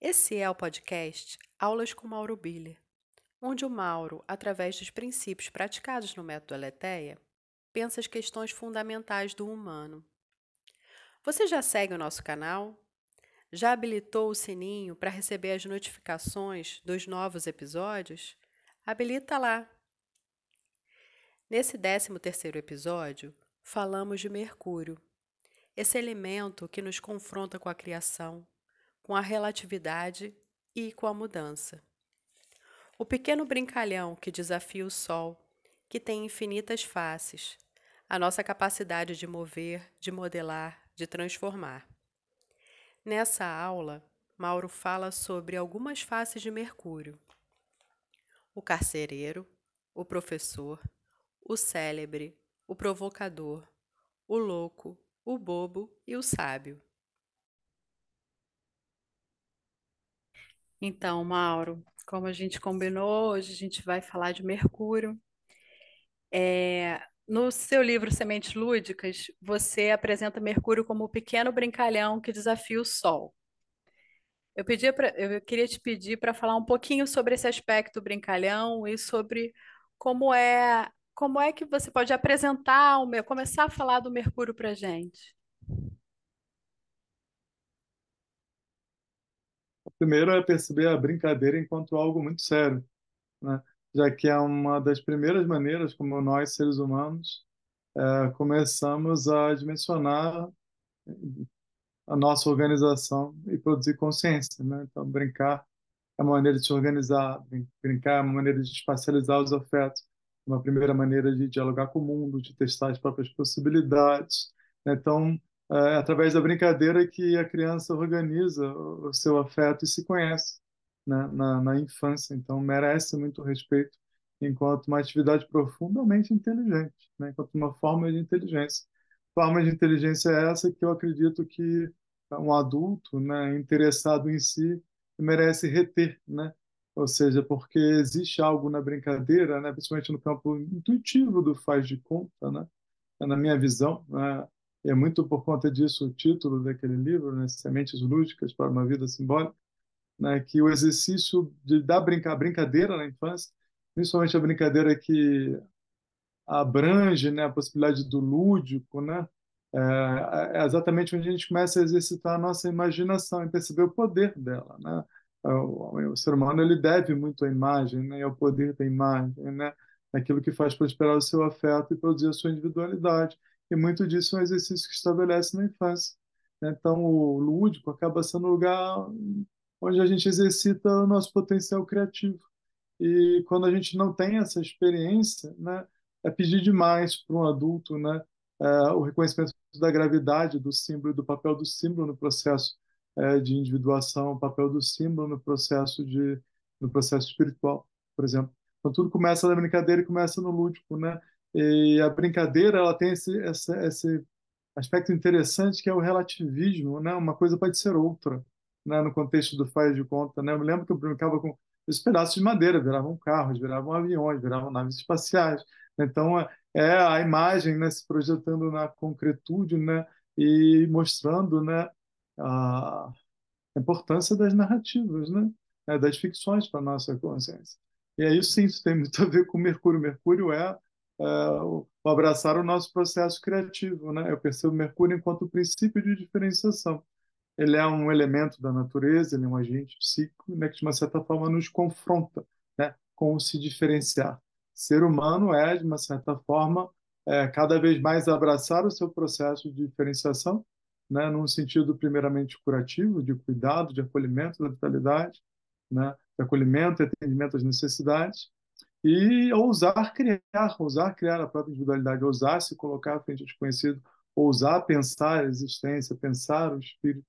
Esse é o podcast Aulas com Mauro Biller, onde o Mauro, através dos princípios praticados no método Aletheia, pensa as questões fundamentais do humano. Você já segue o nosso canal? Já habilitou o sininho para receber as notificações dos novos episódios? Habilita lá. Nesse 13 terceiro episódio, falamos de Mercúrio, esse elemento que nos confronta com a criação, com a relatividade e com a mudança. O pequeno brincalhão que desafia o Sol, que tem infinitas faces, a nossa capacidade de mover, de modelar, de transformar. Nessa aula, Mauro fala sobre algumas faces de Mercúrio: o carcereiro, o professor, o célebre, o provocador, o louco, o bobo e o sábio. Então, Mauro, como a gente combinou, hoje a gente vai falar de Mercúrio. É, no seu livro Sementes Lúdicas, você apresenta Mercúrio como o pequeno brincalhão que desafia o Sol. Eu, pedi pra, eu queria te pedir para falar um pouquinho sobre esse aspecto brincalhão e sobre como é, como é que você pode apresentar, o, começar a falar do Mercúrio para gente. Primeiro é perceber a brincadeira enquanto algo muito sério, né? já que é uma das primeiras maneiras como nós, seres humanos, é, começamos a dimensionar a nossa organização e produzir consciência. Né? Então, brincar é uma maneira de se organizar, brincar é uma maneira de espacializar os afetos, uma primeira maneira de dialogar com o mundo, de testar as próprias possibilidades. Né? Então, é através da brincadeira que a criança organiza o seu afeto e se conhece né, na, na infância. Então, merece muito respeito enquanto uma atividade profundamente inteligente, né, enquanto uma forma de inteligência. Forma de inteligência é essa que eu acredito que um adulto né, interessado em si merece reter, né? Ou seja, porque existe algo na brincadeira, né, principalmente no campo intuitivo do faz de conta, né? na minha visão, né? E é muito por conta disso o título daquele livro, né, Sementes Lúdicas para uma Vida Simbólica, né, que o exercício de dar brinca, brincadeira na infância, principalmente a brincadeira que abrange né, a possibilidade do lúdico, né, é, é exatamente onde a gente começa a exercitar a nossa imaginação e perceber o poder dela. Né? O, o ser humano ele deve muito à imagem, né, ao poder da imagem, né, aquilo que faz prosperar o seu afeto e produzir a sua individualidade e muito disso é um exercício que estabelece na infância. Né? Então, o lúdico acaba sendo um lugar onde a gente exercita o nosso potencial criativo. E quando a gente não tem essa experiência, né, é pedir demais para um adulto né, é, o reconhecimento da gravidade do símbolo e do papel do símbolo no processo é, de individuação, o papel do símbolo no processo de no processo espiritual, por exemplo. Então tudo começa na brincadeira e começa no lúdico, né? E a brincadeira ela tem esse, esse, esse aspecto interessante que é o relativismo, né? Uma coisa pode ser outra, né? No contexto do faz de conta, né? Eu me lembro que eu brincava com os pedaços de madeira, viravam carros, viravam aviões, viravam naves espaciais. Então é, é a imagem, né? Se projetando na concretude, né? E mostrando, né? A importância das narrativas, né? É, das ficções para a nossa consciência. E aí, sim, isso tem muito a ver com Mercúrio. Mercúrio é uh, abraçar o nosso processo criativo. Né? Eu percebo Mercúrio enquanto princípio de diferenciação. Ele é um elemento da natureza, ele é um agente psíquico né, que, de uma certa forma, nos confronta né, com o se diferenciar. Ser humano é, de uma certa forma, é, cada vez mais abraçar o seu processo de diferenciação, né, num sentido primeiramente curativo, de cuidado, de acolhimento da vitalidade, né, de acolhimento e atendimento às necessidades, e ousar criar, ousar criar a própria individualidade, ousar se colocar frente do desconhecido, ousar pensar a existência, pensar o espírito,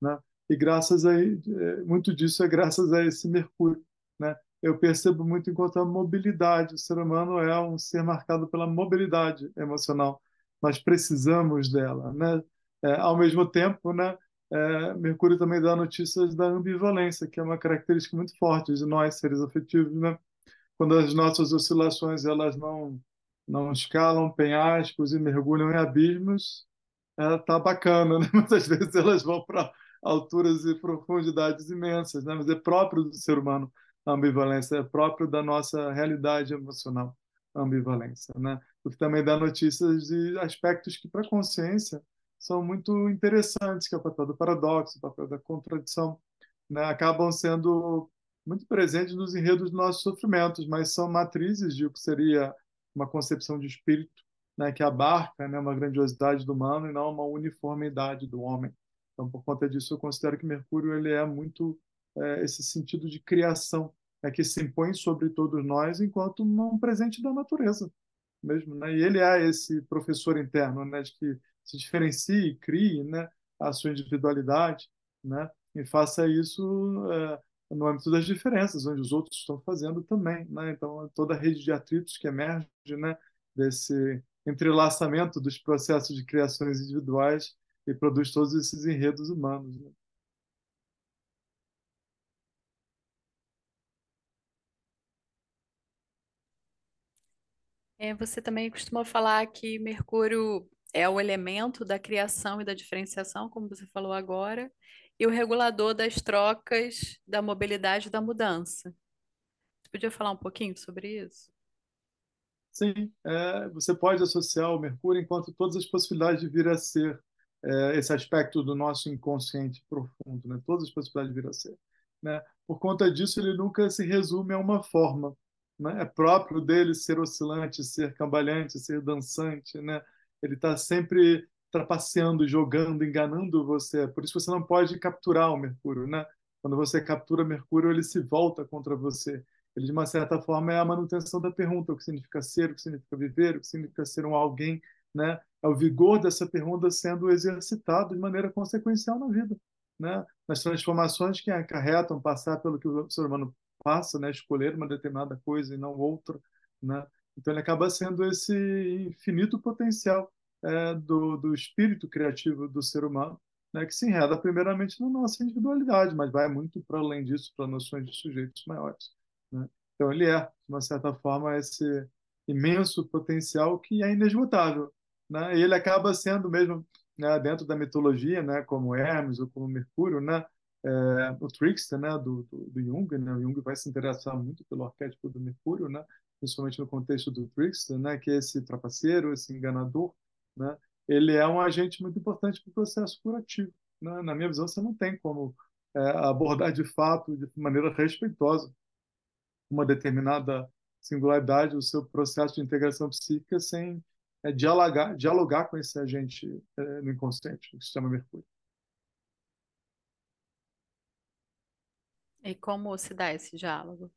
né? E graças a é, muito disso é graças a esse Mercúrio, né? Eu percebo muito enquanto a mobilidade, o ser humano é um ser marcado pela mobilidade emocional. Nós precisamos dela, né? É, ao mesmo tempo, né? É, Mercúrio também dá notícias da ambivalência, que é uma característica muito forte de nós, seres afetivos, né? Quando as nossas oscilações elas não não escalam penhascos e mergulham em abismos, está é, bacana, né? Muitas vezes elas vão para alturas e profundidades imensas, né? mas é próprio do ser humano a ambivalência, é próprio da nossa realidade emocional a ambivalência. Né? O que também dá notícias de aspectos que, para a consciência, são muito interessantes, que é o papel do paradoxo, o papel da contradição, né? acabam sendo muito presentes nos enredos dos nossos sofrimentos, mas são matrizes de o que seria uma concepção de espírito né, que abarca né, uma grandiosidade do humano e não uma uniformidade do homem. Então, por conta disso, eu considero que Mercúrio ele é muito é, esse sentido de criação né, que se impõe sobre todos nós enquanto um presente da natureza mesmo. Né? E ele é esse professor interno né, de que se diferencie, crie né, a sua individualidade né, e faça isso é, no âmbito das diferenças, onde os outros estão fazendo também. Né? Então, toda a rede de atritos que emerge né, desse entrelaçamento dos processos de criações individuais e produz todos esses enredos humanos. Né? É, você também costuma falar que Mercúrio é o elemento da criação e da diferenciação, como você falou agora, e o regulador das trocas, da mobilidade e da mudança. Você podia falar um pouquinho sobre isso? Sim, é, você pode associar o Mercúrio enquanto todas as possibilidades de vir a ser é, esse aspecto do nosso inconsciente profundo, né? Todas as possibilidades de vir a ser, né? Por conta disso, ele nunca se resume a uma forma, né? É próprio dele ser oscilante, ser cambalhante, ser dançante, né? Ele está sempre trapaceando, jogando, enganando você. Por isso você não pode capturar o Mercúrio, né? Quando você captura Mercúrio, ele se volta contra você ele, de uma certa forma, é a manutenção da pergunta, o que significa ser, o que significa viver, o que significa ser um alguém, né? É o vigor dessa pergunta sendo exercitado de maneira consequencial na vida, né? Nas transformações que acarretam passar pelo que o ser humano passa, né? Escolher uma determinada coisa e não outra, né? Então ele acaba sendo esse infinito potencial é, do, do espírito criativo do ser humano, né? Que se enreda primeiramente na nossa individualidade, mas vai muito para além disso, para noções de sujeitos maiores. Né? Então, ele é, de uma certa forma, esse imenso potencial que é inesgotável. Né? E ele acaba sendo mesmo, né, dentro da mitologia, né, como Hermes ou como Mercúrio, né, é, o trickster né, do, do, do, Jung. Né? O Jung vai se interessar muito pelo arquétipo do Mercúrio, né? principalmente no contexto do trickster, né, que é esse trapaceiro, esse enganador. Né? Ele é um agente muito importante para o processo curativo. Né? Na minha visão, você não tem como é, abordar de fato, de maneira respeitosa, uma determinada singularidade, o seu processo de integração psíquica sem é, dialogar, dialogar com esse agente é, no inconsciente, o sistema Mercúrio. E como se dá esse diálogo?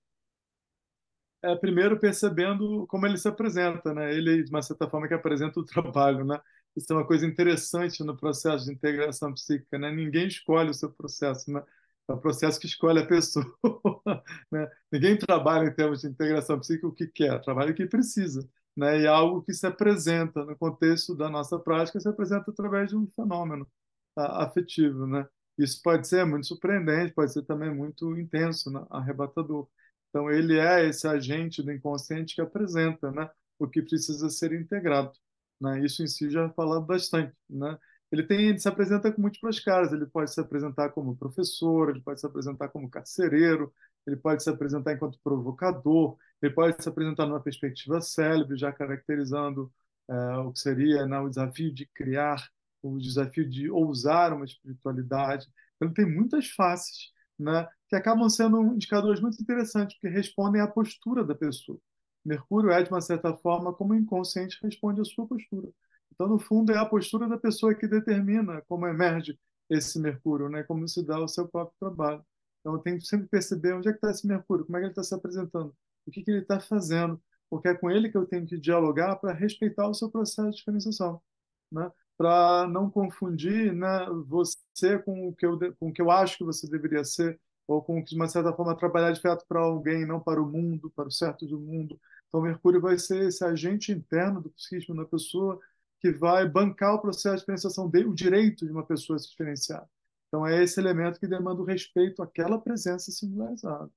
É, primeiro percebendo como ele se apresenta, né? Ele, de uma certa forma, que apresenta o trabalho, né? Isso é uma coisa interessante no processo de integração psíquica, né? Ninguém escolhe o seu processo, né? É o processo que escolhe a pessoa. né? Ninguém trabalha em termos de integração psíquica o que quer, trabalha o que precisa. Né? E é algo que se apresenta no contexto da nossa prática, se apresenta através de um fenômeno afetivo. Né? Isso pode ser muito surpreendente, pode ser também muito intenso, né? arrebatador. Então, ele é esse agente do inconsciente que apresenta né? o que precisa ser integrado. Né? Isso em si já fala bastante. Né? ele tem ele se apresenta com múltiplas caras. Ele pode se apresentar como professor, ele pode se apresentar como carcereiro, ele pode se apresentar enquanto provocador, ele pode se apresentar numa perspectiva célebre, já caracterizando é, o que seria né, o desafio de criar, o desafio de ousar uma espiritualidade. Então, ele tem muitas faces, né, que acabam sendo indicadores muito interessantes, porque respondem à postura da pessoa. Mercúrio é, de uma certa forma, como o inconsciente responde à sua postura. Então, no fundo, é a postura da pessoa que determina como emerge esse Mercúrio, né? como se dá o seu próprio trabalho. Então, tenho que sempre perceber onde é que está esse Mercúrio, como é que ele está se apresentando, o que, que ele está fazendo, porque é com ele que eu tenho que dialogar para respeitar o seu processo de diferenciação, né? para não confundir né, você com o, que eu, com o que eu acho que você deveria ser, ou com de uma certa forma, trabalhar de fato para alguém, não para o mundo, para o certo do mundo. Então, Mercúrio vai ser esse agente interno do psiquismo da pessoa que vai bancar o processo de diferenciação o direito de uma pessoa se diferenciar. Então, é esse elemento que demanda o respeito àquela presença singularizada.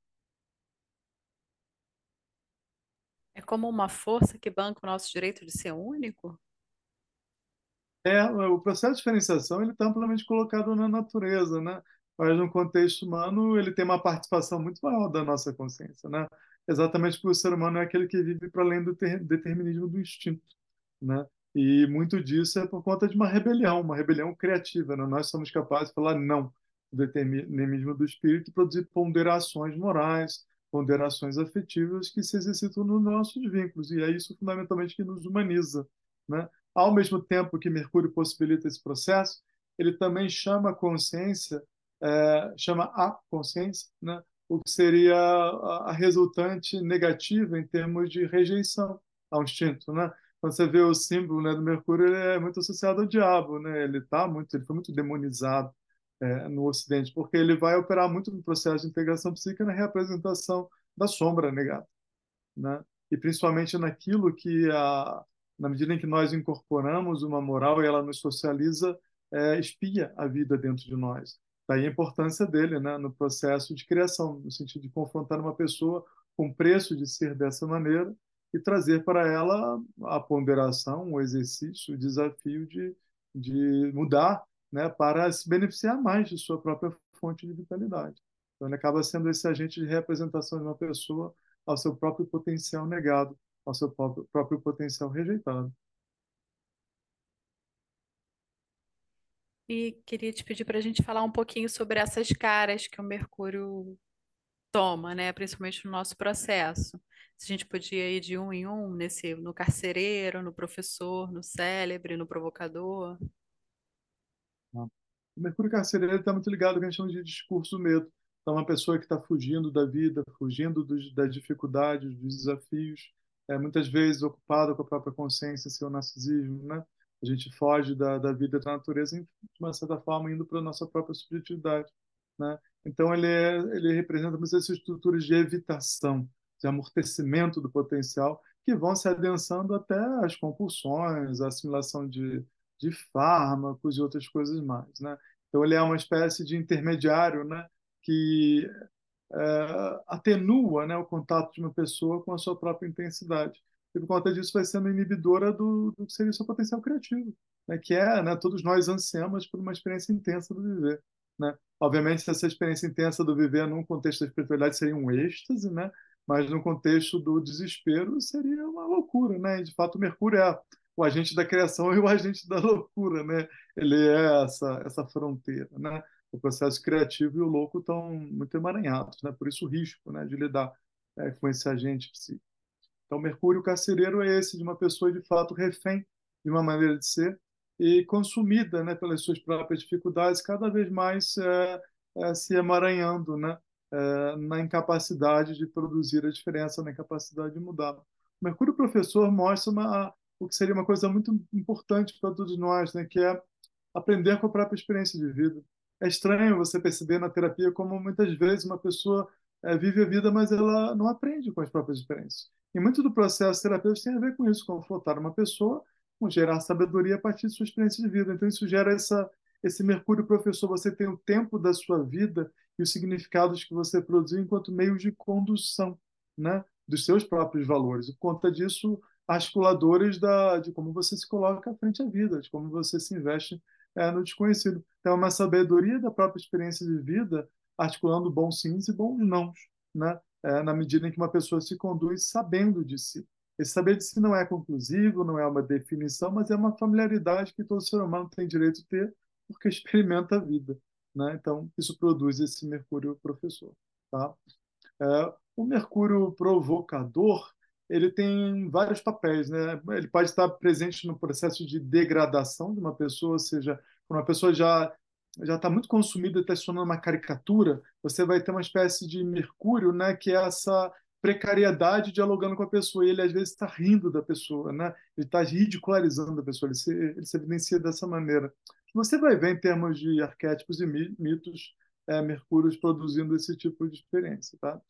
É como uma força que banca o nosso direito de ser único? É, o processo de diferenciação ele está amplamente colocado na natureza, né? Mas no contexto humano ele tem uma participação muito maior da nossa consciência, né? Exatamente porque o ser humano é aquele que vive para além do determinismo do instinto, né? E muito disso é por conta de uma rebelião, uma rebelião criativa, né? Nós somos capazes de falar não do determinismo do espírito e produzir ponderações morais, ponderações afetivas que se exercitam nos nossos vínculos. E é isso fundamentalmente que nos humaniza, né? Ao mesmo tempo que Mercúrio possibilita esse processo, ele também chama a consciência, é, chama a consciência, né? o que seria a, resultante negativa em termos de rejeição ao instinto, né? Quando você vê o símbolo né, do Mercúrio, ele é muito associado ao diabo, né? Ele tá muito, ele foi muito demonizado é, no Ocidente, porque ele vai operar muito no processo de integração psíquica na representação da sombra negada, né? E principalmente naquilo que a na medida em que nós incorporamos uma moral e ela nos socializa, é, espia a vida dentro de nós. Daí a importância dele né, no processo de criação, no sentido de confrontar uma pessoa com o preço de ser dessa maneira e trazer para ela a ponderação, o exercício, o desafio de, de mudar né, para se beneficiar mais de sua própria fonte de vitalidade. Então, ele acaba sendo esse agente de representação de uma pessoa ao seu próprio potencial negado, ao seu próprio, próprio potencial rejeitado. E queria te pedir para a gente falar um pouquinho sobre essas caras que o Mercúrio toma, né? Principalmente no nosso processo. Se a gente podia ir de um em um, nesse, no carcereiro, no professor, no célebre, no provocador. O Mercúrio carcereiro está muito ligado ao que a gente chama de discurso medo. Então, uma pessoa que está fugindo da vida, fugindo dos, das dificuldades, dos desafios, é, muitas vezes ocupado com a própria consciência, seu narcisismo, né? A gente foge da, da vida da natureza, de uma certa forma, indo para a nossa própria subjetividade, né? Então, ele, é, ele representa essas estruturas de evitação, de amortecimento do potencial, que vão se adensando até as compulsões, a assimilação de, de fármacos e outras coisas mais, né? Então, ele é uma espécie de intermediário, né? Que é, atenua né, o contato de uma pessoa com a sua própria intensidade. E por conta disso vai sendo inibidora do, do que seria o seu potencial criativo, né, que é, né, todos nós ansiamos por uma experiência intensa do viver. Né? Obviamente, essa experiência intensa do viver num contexto da espiritualidade seria um êxtase, né? mas no contexto do desespero seria uma loucura. Né? De fato, Mercúrio é o agente da criação e o agente da loucura. Né? Ele é essa, essa fronteira. Né? o processo criativo e o louco estão muito emaranhados, né? Por isso o risco, né, de lidar é, com esse agente psíquico. Então, Mercúrio carcereiro é esse de uma pessoa de fato refém de uma maneira de ser e consumida, né, pelas suas próprias dificuldades, cada vez mais é, é, se emaranhando, né, é, na incapacidade de produzir a diferença, na incapacidade de mudar. O Mercúrio professor mostra uma, o que seria uma coisa muito importante para todos nós, né, que é aprender com a própria experiência de vida é estranho você perceber na terapia como muitas vezes uma pessoa vive a vida, mas ela não aprende com as próprias experiências. E muito do processo terapêutico tem a ver com isso, confrontar uma pessoa com gerar sabedoria a partir de sua experiência de vida. Então isso gera essa esse Mercúrio professor, você tem o tempo da sua vida e os significados que você produziu enquanto meios de condução, né, dos seus próprios valores. Por conta disso, articuladores da de como você se coloca frente à vida, de como você se investe é, no desconhecido. Então, é uma sabedoria da própria experiência de vida, articulando bons sims e bons nãos, né? É, na medida em que uma pessoa se conduz sabendo de si. Esse saber de si não é conclusivo, não é uma definição, mas é uma familiaridade que todo ser humano tem direito de ter, porque experimenta a vida. Né? Então, isso produz esse Mercúrio professor. Tá? É, o Mercúrio provocador ele tem vários papéis, né? Ele pode estar presente no processo de degradação de uma pessoa, ou seja, quando uma pessoa já já está muito consumida, está se tornando uma caricatura, você vai ter uma espécie de mercúrio, né? Que é essa precariedade dialogando com a pessoa. E ele às vezes está rindo da pessoa, né? Ele está ridicularizando a pessoa. Ele se, ele se evidencia dessa maneira. Você vai ver em termos de arquétipos e mitos, é, Mercúrios produzindo esse tipo de experiência, tá?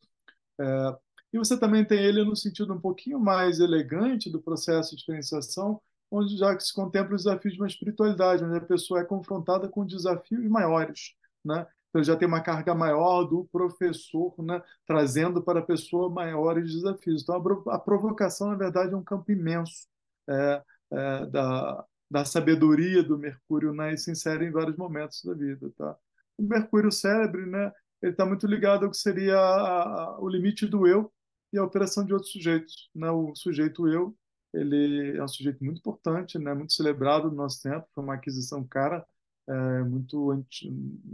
É, e você também tem ele no sentido um pouquinho mais elegante do processo de diferenciação, onde já se contempla o desafio de uma espiritualidade, onde a pessoa é confrontada com desafios maiores, né? Então já tem uma carga maior do professor, né? Trazendo para a pessoa maiores desafios. Então a, provocação, na verdade, é um campo imenso é, é, da, da sabedoria do Mercúrio né, se insere em vários momentos da vida. Tá? O Mercúrio célebre, né, ele está muito ligado ao que seria a, a, o limite do eu e a operação de outros sujeitos. Né? O sujeito eu ele é um sujeito muito importante, né, muito celebrado no nosso tempo, foi uma aquisição cara, é, muito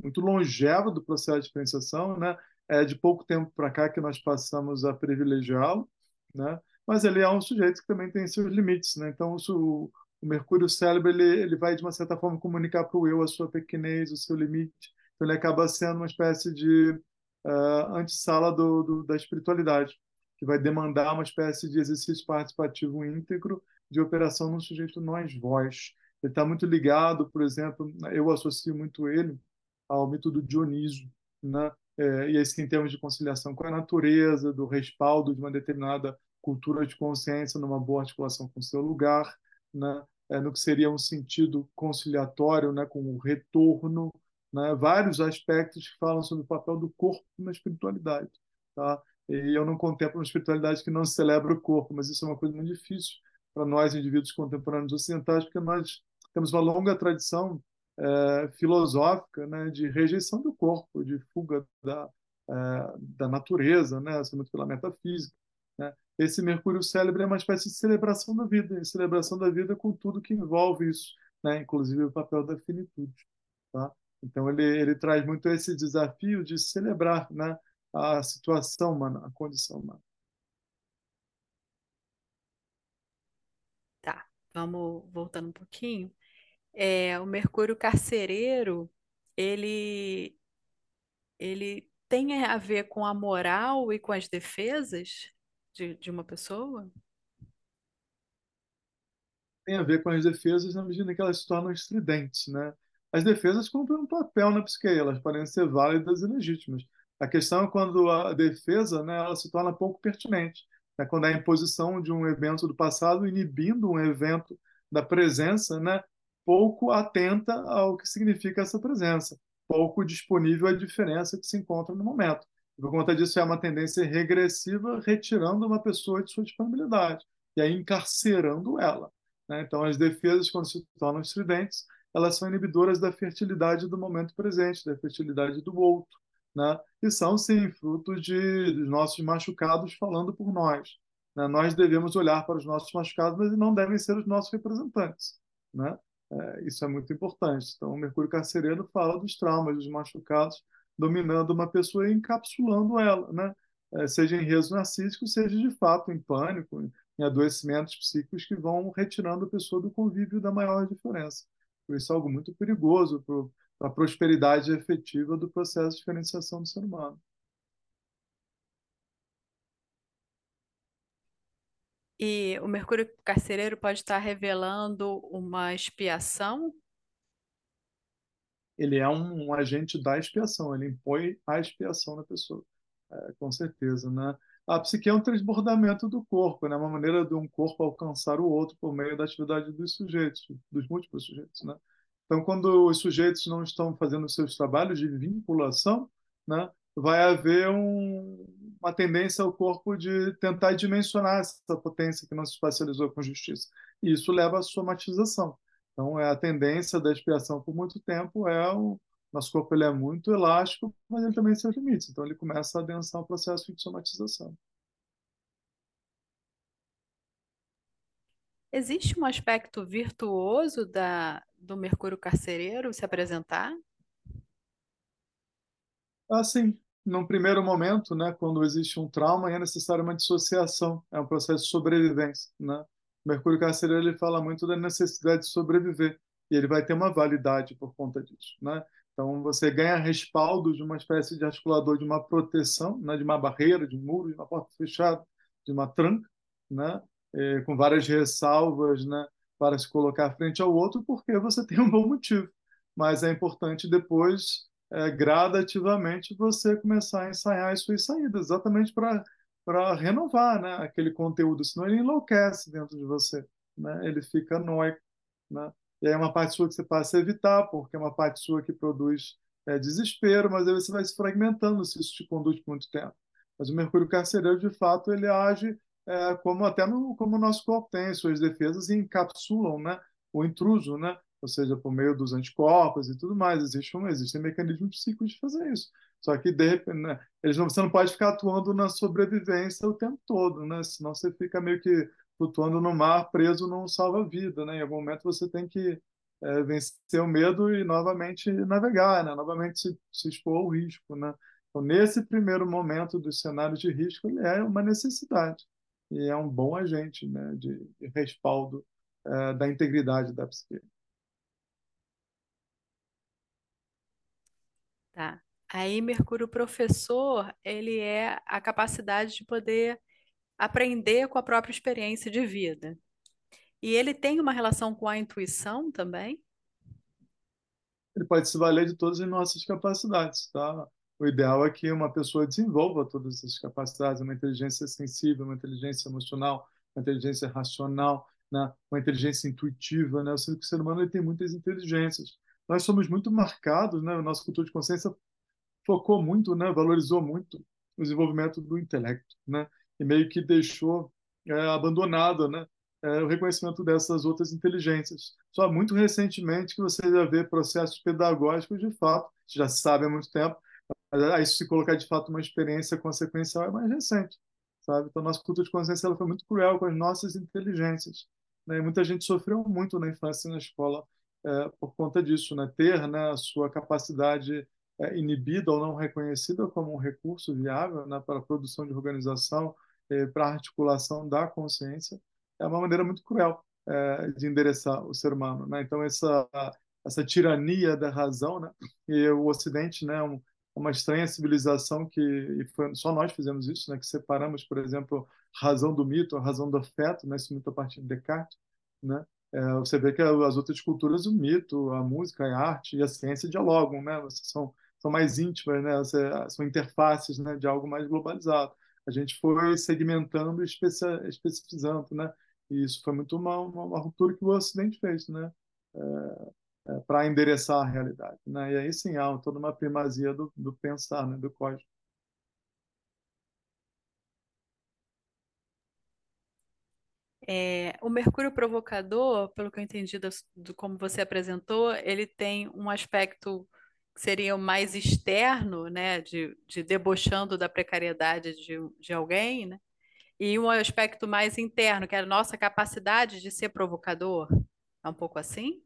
muito longeva do processo de diferenciação, né? É de pouco tempo para cá que nós passamos a privilegiá-lo, né? Mas ele é um sujeito que também tem seus limites, né? Então o, o Mercúrio cérebro ele, ele vai de uma certa forma comunicar para o eu a sua pequenez, o seu limite. Então ele acaba sendo uma espécie de uh, antessala do, do, da espiritualidade, que vai demandar uma espécie de exercício participativo íntegro de operação no sujeito nós-vós. Ele está muito ligado, por exemplo, eu associo muito ele ao mito do Dionísio, né? É, e esse em termos de conciliação com a natureza, do respaldo de uma determinada cultura de consciência numa boa articulação com o seu lugar, né? É, no que seria um sentido conciliatório, né? com o retorno, né? vários aspectos que falam sobre o papel do corpo na espiritualidade. Tá? E eu não contemplo uma espiritualidade que não celebra o corpo, mas isso é uma coisa muito difícil para nós, indivíduos contemporâneos ocidentais, porque nós temos uma longa tradição é, filosófica né, de rejeição do corpo, de fuga da, é, da natureza, né, assim, muito pela metafísica. Né? Esse Mercúrio célebre é uma espécie de celebração da vida, celebração da vida com tudo que envolve isso, né, inclusive o papel da finitude. Tá? Então ele, ele traz muito esse desafio de celebrar né, a situação humana, a condição humana. Tá, vamos voltando um pouquinho. É, o Mercúrio carcereiro, ele, ele tem a ver com a moral e com as defesas de, de uma pessoa? Tem a ver com as defesas na medida que elas se tornam estridentes, né? As defesas cumprem um papel na psique, elas podem ser válidas e legítimas. A questão é quando a defesa, né, ela se torna pouco pertinente, né? quando a imposição de um evento do passado inibindo um evento da presença, né, pouco atenta ao que significa essa presença, pouco disponível à diferença que se encontra no momento. Por conta disso, é uma tendência regressiva, retirando uma pessoa de sua disponibilidade e aí encarcerando ela. Né? Então, as defesas, quando se tornam estridentes, elas são inibidoras da fertilidade do momento presente, da fertilidade do outro. Né? E são, sim, frutos de, de nossos machucados falando por nós. Né? Nós devemos olhar para os nossos machucados, mas não devem ser os nossos representantes. Né? É, isso é muito importante. Então, o Mercúrio Carcereiro fala dos traumas, dos machucados, dominando uma pessoa e encapsulando ela, né? É, seja em riso narcísico, seja de fato em pânico, em adoecimentos psíquicos que vão retirando a pessoa do convívio da maior diferença. Por isso é algo muito perigoso para a prosperidade efetiva do processo de diferenciação do ser humano. E o Mercúrio carcereiro pode estar revelando uma expiação? Ele é um, um agente da expiação, ele impõe a expiação na pessoa, é, com certeza, né? A psique é um transbordamento do corpo, né? Uma maneira de um corpo alcançar o outro por meio da atividade dos sujeitos, dos múltiplos sujeitos, né? Então, quando os sujeitos não estão fazendo seus trabalhos de vinculação, né? vai haver um, uma tendência ao corpo de tentar dimensionar essa potência que não se espacializou com justiça. E isso leva à somatização. Então, é a tendência da expiação por muito tempo é o nosso corpo ele é muito elástico, mas ele também tem seus limites. Então, ele começa a adensar o processo de somatização. Existe um aspecto virtuoso da, do Mercúrio carcereiro se apresentar? Assim, num primeiro momento, né, quando existe um trauma, é necessária uma dissociação, é um processo de sobrevivência, né? O Mercúrio carcereiro ele fala muito da necessidade de sobreviver e ele vai ter uma validade por conta disso, né? Então você ganha respaldo de uma espécie de articulador, de uma proteção, né, de uma barreira, de um muro, de uma porta fechada, de uma tranca, né, é, com várias ressalvas, né, para se colocar frente ao outro, porque você tem um bom motivo. Mas é importante depois é, gradativamente você começar a ensaiar as suas saídas, exatamente para para renovar né, aquele conteúdo, senão ele enlouquece dentro de você, né? ele fica noico. Né? E aí é uma parte sua que você passa a evitar, porque é uma parte sua que produz é, desespero, mas aí você vai se fragmentando se isso te conduz por muito tempo. Mas o mercúrio carcereiro, de fato, ele age é, como até no, como o nosso corpo tem suas defesas e encapsulam né, o intruso, né? ou seja, por meio dos anticorpos e tudo mais. Existe um, existem mecanismos psíquicos de fazer isso. Só que de né, eles não, você não pode ficar atuando na sobrevivência o tempo todo, né? Senão você fica meio que flutuando no mar, preso num salva-vida, né? Em algum momento você tem que é, vencer o medo e novamente navegar, né? Novamente se, se expor ao risco, né? Então, nesse primeiro momento dos cenários de risco, ele é uma necessidade e é um bom agente, né? De, de respaldo é, da integridade da psique. Tá. Aí, Mercúrio professor, ele é a capacidade de poder aprender com a própria experiência de vida. E ele tem uma relação com a intuição também? Ele pode se valer de todas as nossas capacidades, tá? O ideal é que uma pessoa desenvolva todas essas capacidades, uma inteligência sensível, uma inteligência emocional, uma inteligência racional, né? uma inteligência intuitiva, né? Eu sinto que o ser humano tem muitas inteligências nós somos muito marcados, né? O nosso cultura de consciência focou muito, né? Valorizou muito o desenvolvimento do intelecto, né? E meio que deixou é, abandonado, né? É, o reconhecimento dessas outras inteligências. Só muito recentemente que você já vê processos pedagógicos de fato, já sabe há muito tempo, aí se colocar de fato uma experiência consequencial é mais recente, sabe? Então nossa cultura de consciência ela foi muito cruel com as nossas inteligências, né? E muita gente sofreu muito na infância e na escola é, por conta disso, né? ter né, a sua capacidade é, inibida ou não reconhecida como um recurso viável né, para a produção de organização, é, para a articulação da consciência, é uma maneira muito cruel de endereçar o ser humano. Né? Então, essa, essa tirania da razão, né? e o Ocidente né, um, uma estranha civilização que e foi, só nós fizemos isso, né? que separamos, por exemplo, razão do mito, a razão do afeto, né? esse mito a partir de Descartes, né? É, você vê que as outras culturas, o mito, a música, a arte e a ciência dialogam, né? São, são mais íntimas, né? São interfaces, né? De algo mais globalizado. A gente foi segmentando e especificando, né? E isso foi muito uma, uma, uma ruptura que o Ocidente fez, né? É, é, para endereçar a realidade, né? E aí sim há toda uma primazia do, do pensar, né? Do código. É, o Mercúrio provocador, pelo que eu entendi do, do, como você apresentou, ele tem um aspecto que seria mais externo, né, de, de debochando da precariedade de, de alguém, né, e um aspecto mais interno, que é a nossa capacidade de ser provocador. É um pouco assim?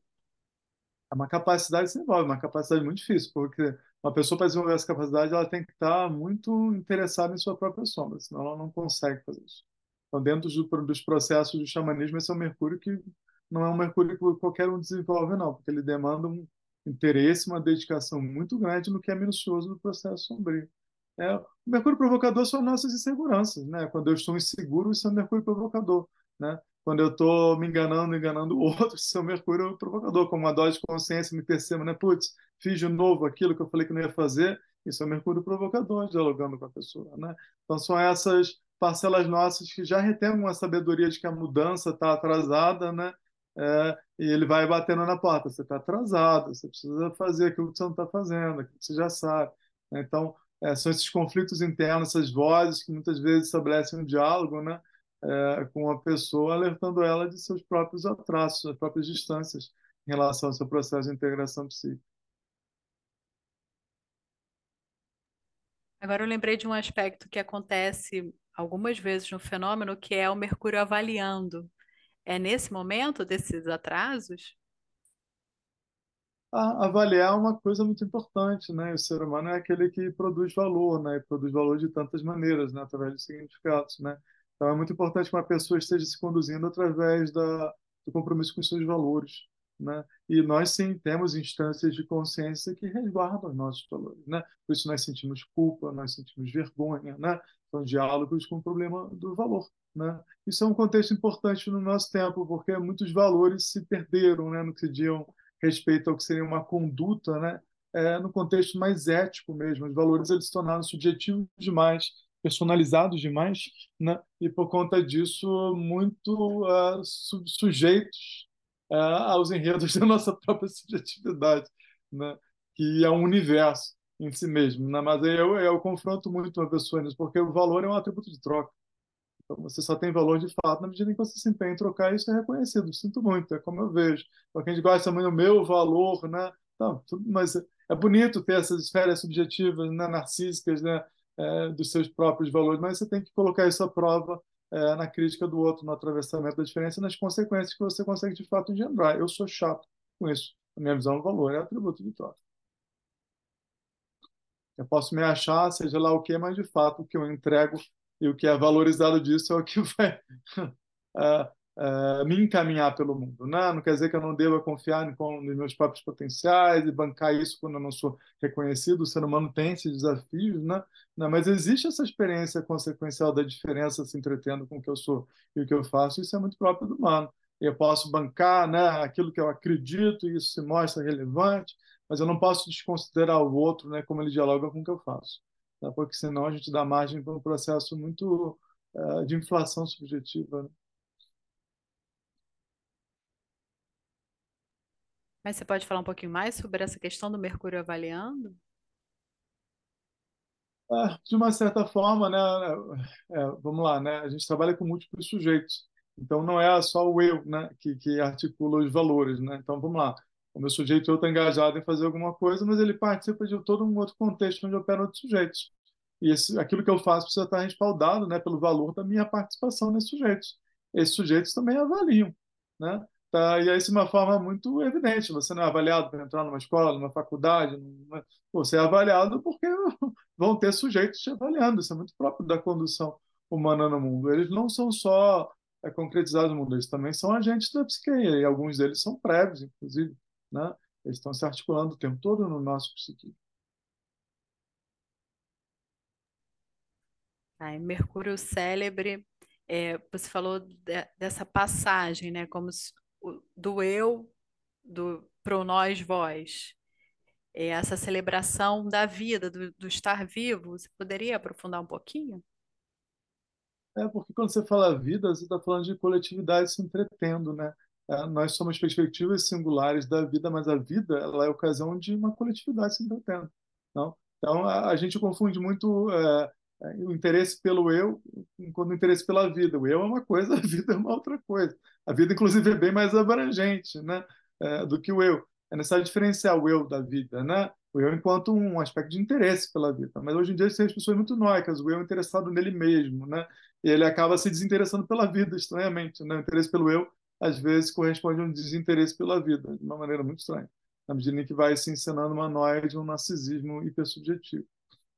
É uma capacidade sem envolve, uma capacidade muito difícil, porque uma pessoa para desenvolver essa capacidade, ela tem que estar muito interessada em sua própria sombra, senão ela não consegue fazer isso. Então, dentro do, dos processos do xamanismo, esse é um mercúrio que não é um mercúrio que qualquer um desenvolve, não, porque ele demanda um interesse, uma dedicação muito grande no que é minucioso do processo sombrio. É, o mercúrio provocador são nossas inseguranças, né? Quando eu estou inseguro, isso é um mercúrio provocador, né? Quando eu estou me enganando, enganando o outro, isso é um mercúrio provocador, como uma dose de consciência, me percebo, né? Putz, fiz de novo aquilo que eu falei que não ia fazer, isso é um mercúrio provocador, dialogando com a pessoa, né? Então são essas parcelas nossas que já retêm uma sabedoria de que a mudança está atrasada, né? É, e ele vai batendo na porta. Você está atrasado, você precisa fazer aquilo que você não está fazendo, aquilo que você já sabe. Né? Então, é, são esses conflitos internos, essas vozes que muitas vezes estabelecem um diálogo né? É, com a pessoa, alertando ela de seus próprios atrasos, suas próprias distâncias em relação ao seu processo de integração psíquica. Agora eu lembrei de um aspecto que acontece algumas vezes no fenômeno, que é o Mercúrio avaliando. É nesse momento desses atrasos? avaliar é uma coisa muito importante, né? O ser humano é aquele que produz valor, né? E produz valor de tantas maneiras, né? Através de significados, né? Então é muito importante que uma pessoa esteja se conduzindo através da, do compromisso com os seus valores, né? E nós sim temos instâncias de consciência que resguardam os nossos valores, né? Por isso nós sentimos culpa, nós sentimos vergonha, né? São diálogos com o problema do valor, né? Isso é um contexto importante no nosso tempo, porque muitos valores se perderam, né? No que diziam respeito ao que seria uma conduta, né? É, no contexto mais ético mesmo. Os valores eles se tornaram subjetivos demais, personalizados demais, né? E por conta disso muito uh, su sujeitos é, aos enredos da nossa própria subjetividade, né? que é um universo em si mesmo. Né? Mas eu, eu confronto muito uma pessoa nisso, porque o valor é um atributo de troca. Então, você só tem valor de fato na medida em que você se empenha em trocar isso é reconhecido. Sinto muito, é como eu vejo. Porque a gente gosta muito do meu valor, né? Tudo, mas é bonito ter essas esferas subjetivas, né, narcísicas, né, é, dos seus próprios valores, mas você tem que colocar isso à prova é, na crítica do outro, no atravessamento da diferença e nas consequências que você consegue de fato engendrar. Eu sou chato com isso. A minha visão do valor é atributo de troca. Eu posso me achar, seja lá o que, mas de fato o que eu entrego e o que é valorizado disso é o que vai uh, uh, me encaminhar pelo mundo. Né? Não quer dizer que eu não deva confiar nos meus próprios potenciais e bancar isso quando eu não sou reconhecido. O ser humano tem esses desafios, né? Não, mas existe essa experiência consequencial da diferença se entretendo com o que eu sou e o que eu faço. Isso é muito próprio do humano. Eu posso bancar né, aquilo que eu acredito e isso se mostra relevante mas eu não posso desconsiderar o outro, né, como ele dialoga com o que eu faço, tá? porque senão a gente dá margem para um processo muito uh, de inflação subjetiva. Né? Mas você pode falar um pouquinho mais sobre essa questão do Mercúrio avaliando? Ah, de uma certa forma, né, é, vamos lá, né, a gente trabalha com múltiplos sujeitos, então não é só o eu, né, que, que articula os valores, né. Então vamos lá, o meu sujeito está engajado em fazer alguma coisa, mas ele participa de todo um outro contexto onde operam outros sujeitos. E esse, aquilo que eu faço precisa estar respaldado né, pelo valor da minha participação nesses sujeitos. Esses sujeitos também avaliam. Né? Tá, e isso é uma forma muito evidente. Você não é avaliado para entrar numa escola, numa faculdade. Numa... Você é avaliado porque vão ter sujeitos te avaliando. Isso é muito próprio da condução humana no mundo. Eles não são só é, concretizados no mundo, eles também são agentes da psique. E alguns deles são prévios, inclusive né? Eles estão se articulando o tempo todo no nosso psiquismo. Ah, Mercúrio célebre, é, você falou de, dessa passagem, né, como do eu do pro nós vós, é, essa celebração da vida, do, do estar vivo. Você poderia aprofundar um pouquinho? É porque quando você fala vida, você está falando de coletividade se entretendo, né? É, nós somos perspectivas singulares da vida, mas a vida ela é ocasião de uma coletividade se entretendo. Não? Então, a, a gente confunde muito é, o interesse pelo eu com o interesse pela vida. O eu é uma coisa, a vida é uma outra coisa. A vida, inclusive, é bem mais abrangente né, é, do que o eu. É necessário diferenciar o eu da vida, né? O eu enquanto um aspecto de interesse pela vida. Mas hoje em dia tem as pessoas muito noicas, o eu é interessado nele mesmo, né? E ele acaba se desinteressando pela vida, estranhamente, né? O interesse pelo eu às vezes corresponde a um desinteresse pela vida, de uma maneira muito estranha, na medida em que vai se encenando uma noia de um narcisismo hipersubjetivo.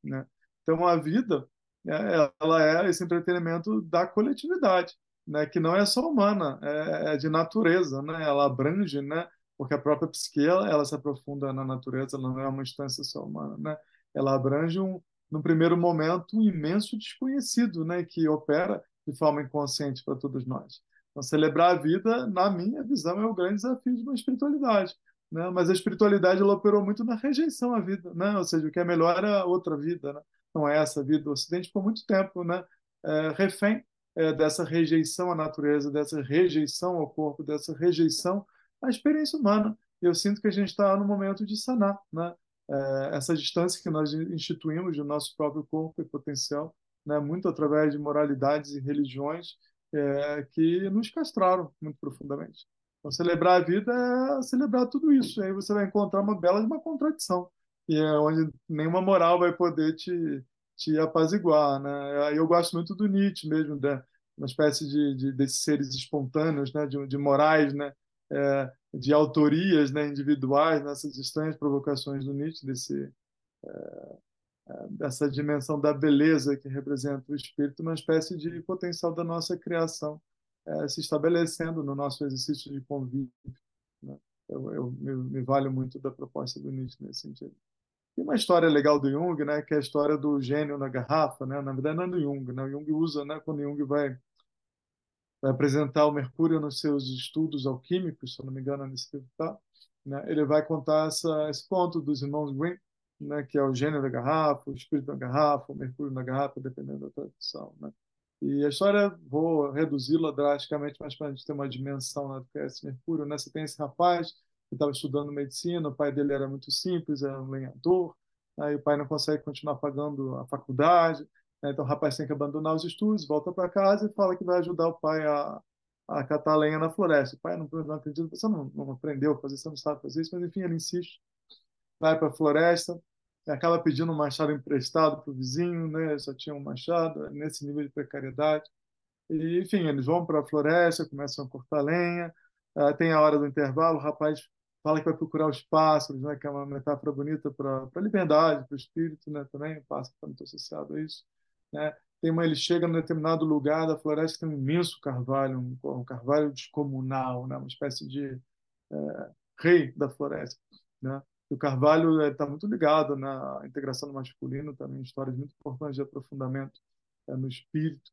Né? Então, a vida é, ela é esse entretenimento da coletividade, né? que não é só humana, é, é de natureza, né? ela abrange, né? porque a própria psique ela, ela se aprofunda na natureza, ela não é uma instância só humana. Né? Ela abrange, um, no primeiro momento, um imenso desconhecido né? que opera de forma inconsciente para todos nós. Então, celebrar a vida, na minha visão, é o grande desafio de uma espiritualidade. Né? Mas a espiritualidade ela operou muito na rejeição à vida, né? ou seja, o que é melhor é outra vida, né? Não é essa vida. O Ocidente, por muito tempo, né? É, refém é, dessa rejeição à natureza, dessa rejeição ao corpo, dessa rejeição à experiência humana. E eu sinto que a gente está no momento de sanar né? É, essa distância que nós instituímos do nosso próprio corpo e potencial, né? muito através de moralidades e religiões é, que nos castraram muito profundamente. Então, celebrar a vida é celebrar tudo isso. E aí você vai encontrar uma bela de uma contradição, e é onde nenhuma moral vai poder te, te apaziguar. Né? Eu gosto muito do Nietzsche mesmo, da, uma espécie de, de desses seres espontâneos, né? de, de morais, né? É, de autorias né? individuais, nessas estranhas provocações do Nietzsche, desse, é, dessa dimensão da beleza que representa o espírito, uma espécie de potencial da nossa criação é, se estabelecendo no nosso exercício de convívio. Né? Eu, eu me, me, valho muito da proposta do Nietzsche nesse sentido. Tem uma história legal do Jung, né, que é a história do gênio na garrafa, né? Na verdade não é do Jung, né? O Jung usa, né, quando Jung vai vai apresentar o Mercúrio nos seus estudos alquímicos, se eu não me engano, nesse livro tá, né? Ele vai contar essa, esse conto dos irmãos Grimm, né, que é o gênio da garrafa, o espírito da garrafa, o mercúrio na garrafa, dependendo da tradução. Né? E a história, vou reduzi-la drasticamente, mas para a gente ter uma dimensão né, do que é esse mercúrio. Né? Você tem esse rapaz estava estudando medicina, o pai dele era muito simples, era um lenhador, aí o pai não consegue continuar pagando a faculdade, Né? Então o rapaz tem que abandonar os estudos, volta para casa e fala que vai ajudar o pai a, a catar lenha na floresta. O pai não, não acredita, você não, não aprendeu a fazer, você não sabe fazer isso, mas enfim, ele insiste. Vai para a floresta, acaba pedindo um machado emprestado para o vizinho, né? só tinha um machado, nesse nível de precariedade. E, enfim, eles vão para a floresta, começam a cortar lenha, uh, tem a hora do intervalo, o rapaz fala que vai procurar os pássaros, né, que é uma metáfora bonita para a liberdade, para o espírito, né, também, o pássaro está muito associado a isso. Né? Tem uma, ele chega num determinado lugar da floresta, tem um imenso carvalho, um, um carvalho descomunal, né, uma espécie de é, rei da floresta. Né? E o carvalho está muito ligado na integração do masculino, também histórias muito importantes de aprofundamento é, no espírito.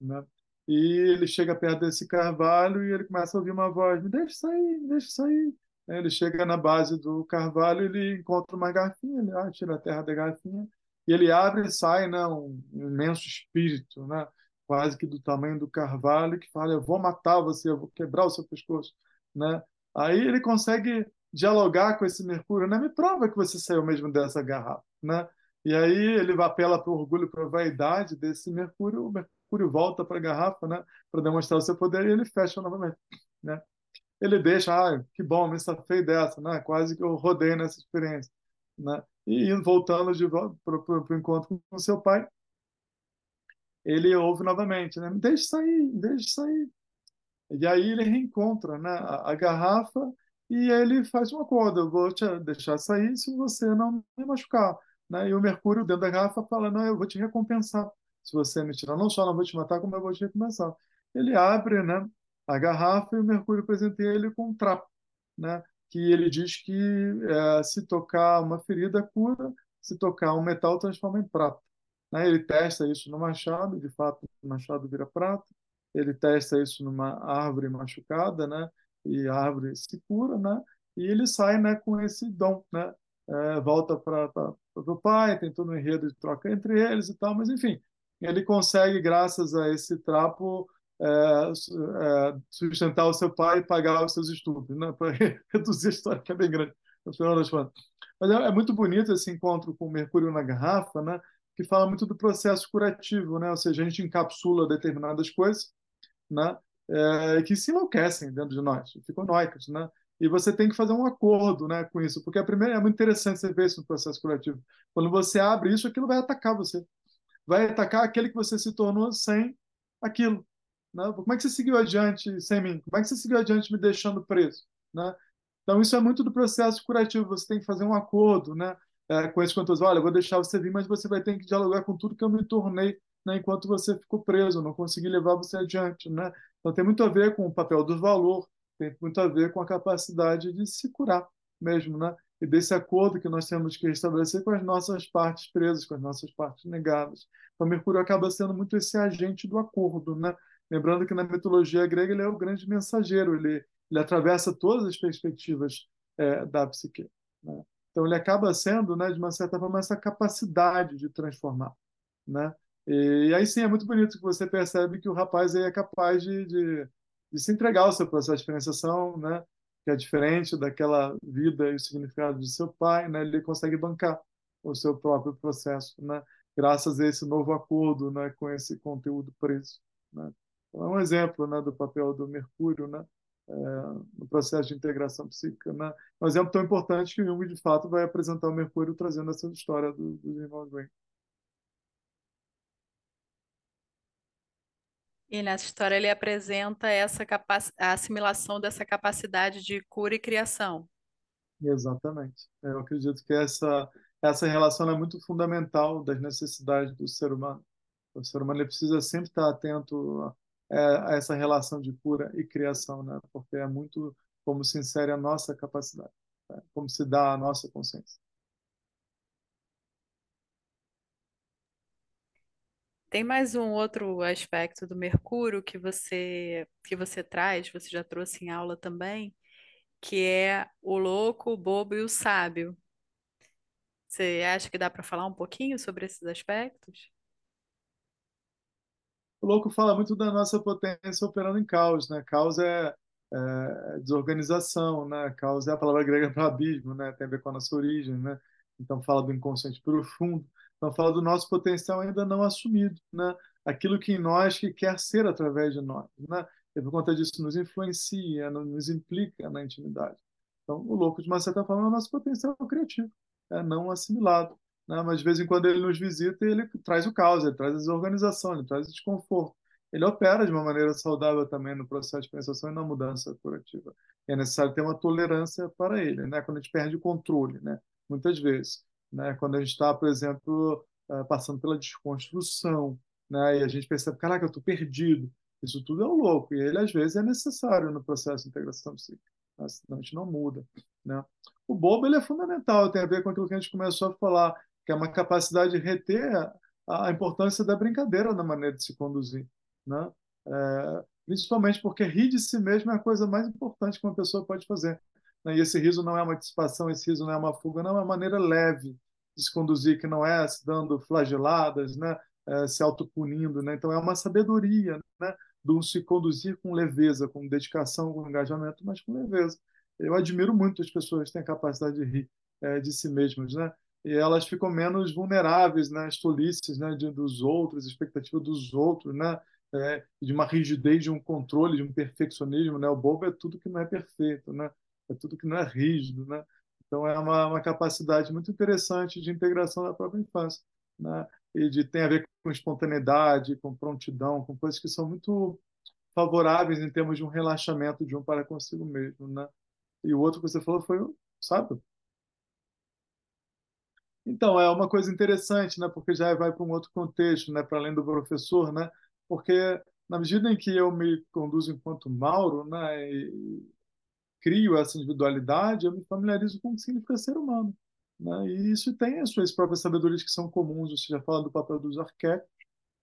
Né? E ele chega perto desse carvalho e ele começa a ouvir uma voz: me deixe sair, me deixe sair. Ele chega na base do carvalho, ele encontra uma garfinha, ele ah, tira a terra da garfinha e ele abre e sai, né, um imenso espírito, né, quase que do tamanho do carvalho, que fala: eu vou matar você, eu vou quebrar o seu pescoço, né? Aí ele consegue dialogar com esse Mercúrio, né? Me prova que você saiu mesmo dessa garrafa, né? E aí ele apela para o orgulho, para a vaidade desse Mercúrio, o Mercúrio volta para a garrafa, né, para demonstrar o seu poder e ele fecha novamente, né? Ele deixa, ah, que bom, me safei dessa, né? Quase que eu rodei nessa experiência, né? E voltando de para o encontro com seu pai, ele ouve novamente, né? Deixe sair, deixe sair. E aí ele reencontra, né, a, a garrafa e ele faz um acordo, eu vou te deixar sair se você não me machucar. Né? E o Mercúrio, dentro da garrafa, fala, não, eu vou te recompensar se você me tirar. Não só não vou te matar, como eu vou te recompensar. Ele abre né, a garrafa e o Mercúrio presenteia ele com um trapo, né? que ele diz que é, se tocar uma ferida, cura, se tocar um metal, transforma em prata. Né? Ele testa isso no machado, de fato, o machado vira prata. Ele testa isso numa árvore machucada, né? e a árvore se cura, né? E ele sai, né, com esse dom, né? É, volta para o pai, tem todo um enredo de troca entre eles e tal, mas enfim, ele consegue, graças a esse trapo, é, é, sustentar o seu pai e pagar os seus estudos, né? Para reduzir a história, que é bem grande. Mas é, é, muito bonito esse encontro com o Mercúrio na garrafa, né? Que fala muito do processo curativo, né? Ou seja, a gente encapsula determinadas coisas, né? é, que se enlouquecem dentro de nós, ficam noicas, né? E você tem que fazer um acordo, né, com isso, porque a primeira é muito interessante você ver isso no processo curativo. Quando você abre isso, aquilo vai atacar você, vai atacar aquele que você se tornou sem aquilo. Né? Como é que você seguiu adiante sem mim? Como é que você seguiu adiante me deixando preso? Né? Então isso é muito do processo curativo. Você tem que fazer um acordo, né, é, com esses cantores. Olha, eu vou deixar você vir, mas você vai ter que dialogar com tudo que eu me tornei né, enquanto você ficou preso, não consegui levar você adiante, né? Então tem muito a ver com o papel do valor, tem muito a ver com a capacidade de se curar mesmo, né? E desse acordo que nós temos que estabelecer com as nossas partes presas, com as nossas partes negadas. Então Mercúrio acaba sendo muito esse agente do acordo, né? Lembrando que na mitologia grega ele é o grande mensageiro, ele, ele atravessa todas as perspectivas é, da psique. Né? Então ele acaba sendo, né, de uma certa forma, essa capacidade de transformar, né? E, aí sim, é muito bonito que você percebe que o rapaz é capaz de, de, de se entregar ao seu processo de diferenciação, né? que é diferente daquela vida e o significado de seu pai, né? ele consegue bancar o seu próprio processo, né? graças a esse novo acordo né? com esse conteúdo preso. Né? É um exemplo né? do papel do Mercúrio né? É, no processo de integração psíquica. Né? Um exemplo tão importante que Jung, de fato, vai apresentar o Mercúrio trazendo essa história dos do irmãos Grimm. E nessa história ele apresenta essa a assimilação dessa capacidade de cura e criação. Exatamente. Eu acredito que essa essa relação é muito fundamental das necessidades do ser humano. O ser humano precisa sempre estar atento é, essa relação de cura e criação, né? Porque é muito como se insere a nossa capacidade, né? como se dá a nossa consciência. Tem mais um outro aspecto do Mercúrio que você que você traz, você já trouxe em aula também, que é o louco, o bobo e o sábio. Você acha que dá para falar um pouquinho sobre esses aspectos? O louco fala muito da nossa potência operando em caos, né? Caos é, é desorganização, né? Caos é a palavra grega para abismo, né? Tem a ver com a nossa origem, né? Então fala do inconsciente profundo. Então, fala do nosso potencial ainda não assumido, né? Aquilo que em nós que quer ser através de nós, né? E por conta disso nos influencia, nos implica na intimidade. Então, o louco, de uma certa forma, é o nosso potencial criativo, é não assimilado. Né? Mas, de vez em quando, ele nos visita e ele traz o caos, ele traz a desorganização, ele traz o desconforto. Ele opera de uma maneira saudável também no processo de pensação e na mudança curativa. E é necessário ter uma tolerância para ele, né? quando a gente perde o controle, né? muitas vezes. Né? Quando a gente está, por exemplo, eh, passando pela desconstrução, né? e a gente percebe, caraca, eu estou perdido. Isso tudo é um louco, e ele às vezes é necessário no processo de integração psíquica, né? senão a gente não muda. Né? O bobo ele é fundamental, tem a ver com aquilo que a gente começou a falar, que é uma capacidade de reter a, a importância da brincadeira na maneira de se conduzir. Né? É, principalmente porque rir de si mesmo é a coisa mais importante que uma pessoa pode fazer. Né? E esse riso não é uma dissipação, esse riso não é uma fuga, não é uma maneira leve de se conduzir, que não é se dando flageladas, né? É, se autopunindo. Né? Então é uma sabedoria né? do se conduzir com leveza, com dedicação, com engajamento, mas com leveza. Eu admiro muito as pessoas que têm a capacidade de rir é, de si mesmas, né? E elas ficam menos vulneráveis nas né? tolices né? de, dos outros, expectativa dos outros, né? É, de uma rigidez, de um controle, de um perfeccionismo, né? O bobo é tudo que não é perfeito, né? É tudo que não é rígido, né? Então é uma, uma capacidade muito interessante de integração da própria infância, né? E de tem a ver com espontaneidade, com prontidão, com coisas que são muito favoráveis em termos de um relaxamento de um para consigo mesmo, né? E o outro que você falou foi, sabe? Então, é uma coisa interessante, né? Porque já vai para um outro contexto, né? Para além do professor, né? Porque na medida em que eu me conduzo enquanto Mauro, né? E crio essa individualidade, eu me familiarizo com o que significa ser humano. Né? E isso tem as suas próprias sabedorias que são comuns. Você já fala do papel dos arquétipos,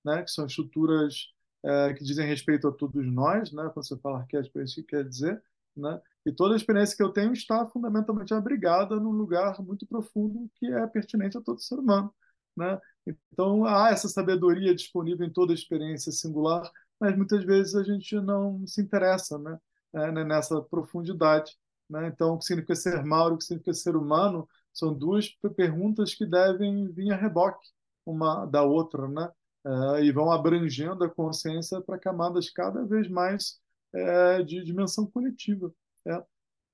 né? Que são estruturas é, que dizem respeito a todos nós, né? Quando você fala arquétipo, é isso que quer dizer, né? E toda a experiência que eu tenho está fundamentalmente abrigada num lugar muito profundo que é pertinente a todo ser humano, né? Então há essa sabedoria disponível em toda experiência singular, mas muitas vezes a gente não se interessa, né? É, né, nessa profundidade, né? Então o que significa ser Mauro, o que significa ser humano, são duas perguntas que devem vir a reboque uma da outra, né? É, e vão abrangendo a consciência para camadas cada vez mais é, de dimensão coletiva. É.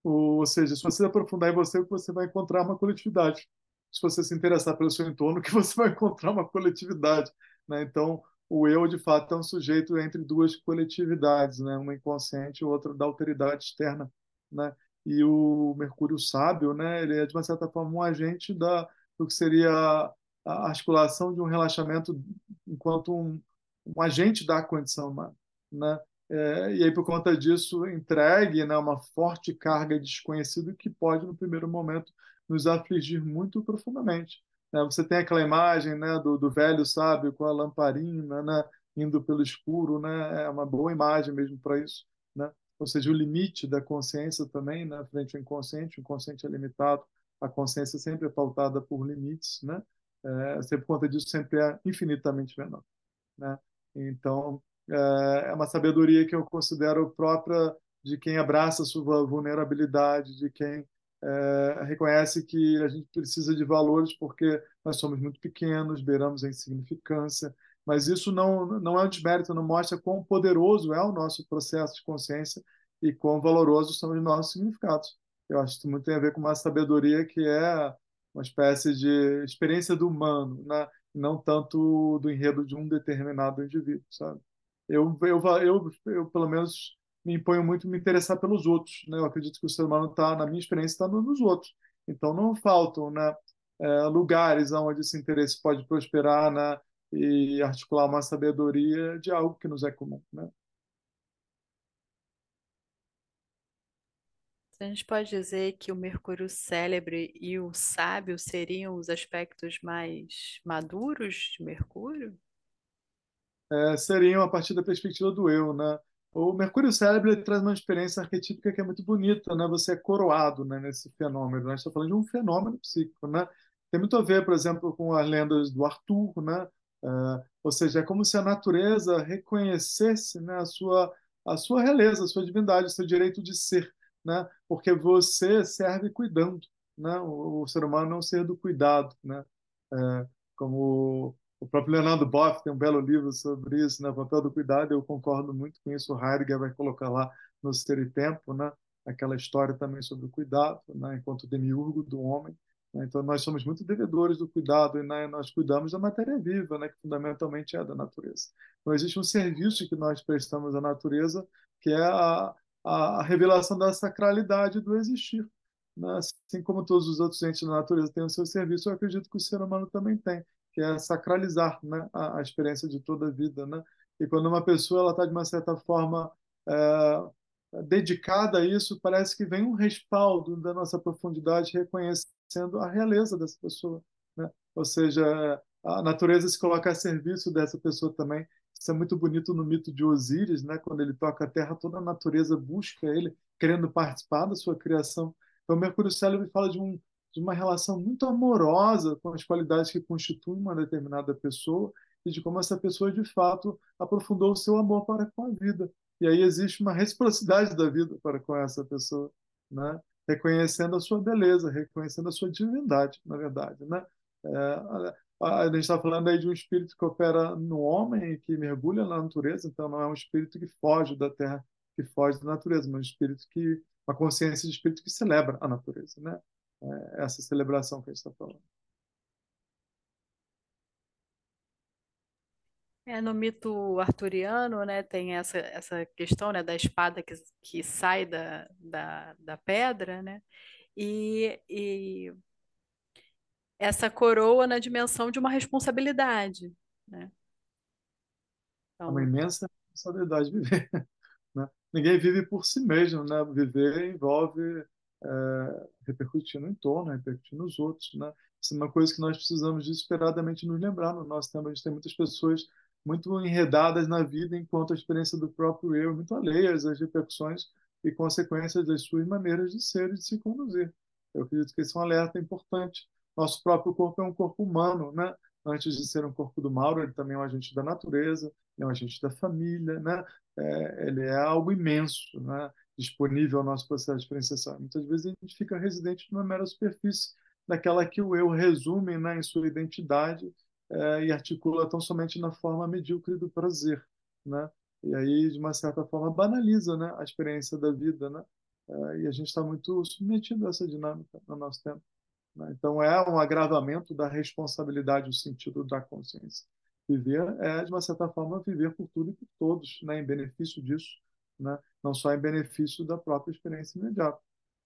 Ou, seja, se você aprofundar em você, você vai encontrar uma coletividade. Se você se interessar pelo seu entorno, que você vai encontrar uma coletividade. Né? Então, o eu, de fato, é um sujeito entre duas coletividades, né? uma inconsciente e outra da alteridade externa. Né? E o Mercúrio sábio, né? ele é, de uma certa forma, um agente da, do que seria a articulação de um relaxamento enquanto um, um agente da condição humana. Né? É, e aí, por conta disso, entregue né, uma forte carga desconhecida que pode, no primeiro momento, nos afligir muito profundamente. Né? Você tem aquela imagem né, do, do velho sábio com a lamparina né, indo pelo escuro, né? é uma boa imagem mesmo para isso. Né? Ou seja, o limite da consciência também, né, frente ao inconsciente, o inconsciente é limitado, a consciência sempre é pautada por limites, né? É, por conta disso, sempre é infinitamente menor. Né? Então, é, é uma sabedoria que eu considero própria de quem abraça a sua vulnerabilidade, de quem é, reconhece que a gente precisa de valores porque nós somos muito pequenos, beiramos a insignificância, mas isso não, não é um desmérito, não mostra quão poderoso é o nosso processo de consciência e quão valorosos são os nossos significados. Eu acho que isso muito tem a ver com uma sabedoria que é uma espécie de experiência do humano, né? não tanto do enredo de um determinado indivíduo, sabe? Eu, eu, eu, eu, pelo menos, me imponho muito me interessar pelos outros. Né? Eu acredito que o ser humano está, na minha experiência, está nos outros. Então, não faltam né, é, lugares onde esse interesse pode prosperar né, e articular uma sabedoria de algo que nos é comum. Né? A gente pode dizer que o Mercúrio célebre e o sábio seriam os aspectos mais maduros de Mercúrio? É, seriam a partir da perspectiva do eu, né? O Mercúrio Célebre traz uma experiência arquetípica que é muito bonita, né? Você é coroado né, nesse fenômeno. Nós estamos falando de um fenômeno psíquico, né? Tem muito a ver, por exemplo, com as lendas do Arthur, né? Uh, ou seja, é como se a natureza reconhecesse né, a, sua, a sua realeza, a sua divindade, o seu direito de ser, né? Porque você serve cuidando, né? O, o ser humano é um ser do cuidado, né? Uh, como o próprio Leonardo Boff tem um belo livro sobre isso, né? O papel do cuidado, eu concordo muito com isso. O Heidegger vai colocar lá no Ser e Tempo, né? Aquela história também sobre o cuidado, né? Enquanto demiurgo do homem. Né? Então, nós somos muito devedores do cuidado e né? nós cuidamos da matéria viva, né? Que fundamentalmente é da natureza. Então, existe um serviço que nós prestamos à natureza, que é a, a revelação da sacralidade do existir. Né? Assim como todos os outros entes da natureza têm o seu serviço, eu acredito que o ser humano também tem, que é sacralizar né? a, a experiência de toda a vida. Né? E quando uma pessoa está, de uma certa forma, é, dedicada a isso, parece que vem um respaldo da nossa profundidade reconhecendo a realeza dessa pessoa. Né? Ou seja, a natureza se coloca a serviço dessa pessoa também. Isso é muito bonito no mito de Osíris, né? quando ele toca a terra, toda a natureza busca ele, querendo participar da sua criação. Então, Mercúrio Célebre fala de, um, de uma relação muito amorosa com as qualidades que constituem uma determinada pessoa e de como essa pessoa, de fato, aprofundou o seu amor para com a vida. E aí existe uma reciprocidade da vida para com essa pessoa, né? reconhecendo a sua beleza, reconhecendo a sua divindade, na verdade. Né? É, a, gente está falando aí de um espírito que opera no homem e que mergulha na natureza, então não é um espírito que foge da terra, que foge da natureza, mas um espírito que uma consciência de espírito que celebra a natureza, né? É essa celebração que a gente está falando. É, no mito arturiano, né, tem essa, essa questão, né, da espada que, que sai da, da, da pedra, né, e, e essa coroa na dimensão de uma responsabilidade, né. Então, é uma imensa responsabilidade viver. Né? Ninguém vive por si mesmo, né? Viver envolve é, repercutir no entorno, repercutir nos outros, né? Isso é uma coisa que nós precisamos desesperadamente nos lembrar no nosso tempo. A gente tem muitas pessoas muito enredadas na vida enquanto a experiência do próprio eu, muito alheias às repercussões e consequências das suas maneiras de ser e de se conduzir. Eu acredito que esse é um alerta importante. Nosso próprio corpo é um corpo humano, né? Antes de ser um corpo do Mauro, ele também é um agente da natureza, é um agente da família, né? é, ele é algo imenso, né? Disponível ao nosso processo de experienciação. Muitas vezes a gente fica residente numa mera superfície daquela que o eu resume né, em sua identidade é, e articula tão somente na forma medíocre do prazer, né? E aí, de uma certa forma, banaliza né, a experiência da vida, né? É, e a gente está muito submetido a essa dinâmica no nosso tempo. Né? Então, é um agravamento da responsabilidade no sentido da consciência. Viver é, de uma certa forma, viver por tudo e por todos, né, em benefício disso, né, não só em benefício da própria experiência imediata.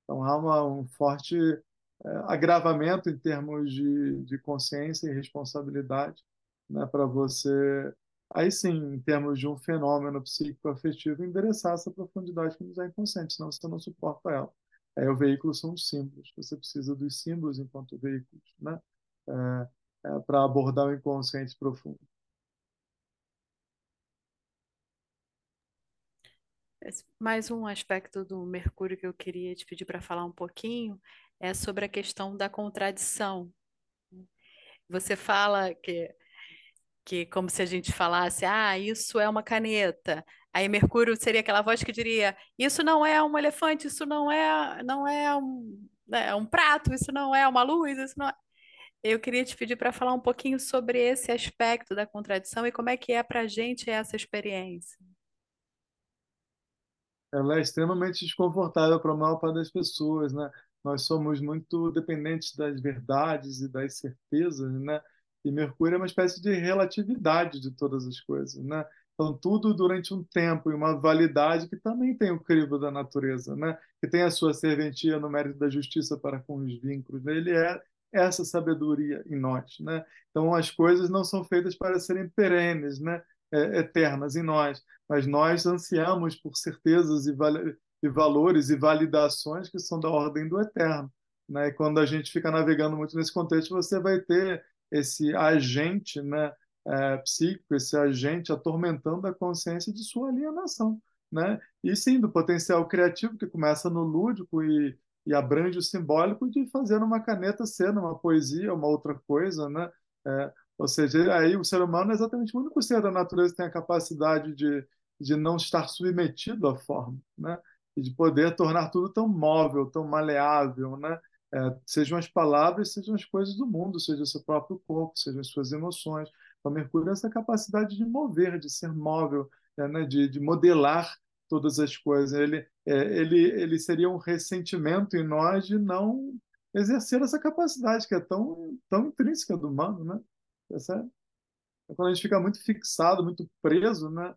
Então, há uma, um forte é, agravamento em termos de, de consciência e responsabilidade né, para você, aí sim, em termos de um fenômeno psíquico-afetivo, endereçar essa profundidade que nos é inconsciente, senão você não suporta ela. Aí, o veículo são os símbolos, você precisa dos símbolos enquanto veículos, né? É, é, para abordar o inconsciente profundo. Mais um aspecto do Mercúrio que eu queria te pedir para falar um pouquinho é sobre a questão da contradição. Você fala que, que como se a gente falasse, ah, isso é uma caneta. Aí Mercúrio seria aquela voz que diria, isso não é um elefante, isso não é, não é um, é um prato, isso não é uma luz, isso não é... Eu queria te pedir para falar um pouquinho sobre esse aspecto da contradição e como é que é para a gente essa experiência ela é extremamente desconfortável para a maior parte das pessoas, né? Nós somos muito dependentes das verdades e das certezas, né? E Mercúrio é uma espécie de relatividade de todas as coisas, né? Então, tudo durante um tempo e uma validade que também tem o crivo da natureza, né? Que tem a sua serventia no mérito da justiça para com os vínculos. Né? Ele é essa sabedoria em nós, né? Então, as coisas não são feitas para serem perenes, né? É, eternas em nós, mas nós ansiamos por certezas e, val e valores e validações que são da ordem do eterno. Né? E quando a gente fica navegando muito nesse contexto, você vai ter esse agente né, é, psíquico, esse agente atormentando a consciência de sua alienação. Né? E sim, do potencial criativo que começa no lúdico e, e abrange o simbólico de fazer uma caneta ser uma poesia, uma outra coisa, né? É, ou seja, aí o ser humano é exatamente o único ser da natureza que tem a capacidade de, de não estar submetido à forma, né? E de poder tornar tudo tão móvel, tão maleável, né? é, sejam as palavras, sejam as coisas do mundo, seja o seu próprio corpo, sejam as suas emoções. Então, Mercúrio é essa capacidade de mover, de ser móvel, é, né, de, de modelar todas as coisas. Ele, é, ele, ele seria um ressentimento em nós de não exercer essa capacidade que é tão, tão intrínseca do humano, né? Essa, é quando a gente fica muito fixado, muito preso, né?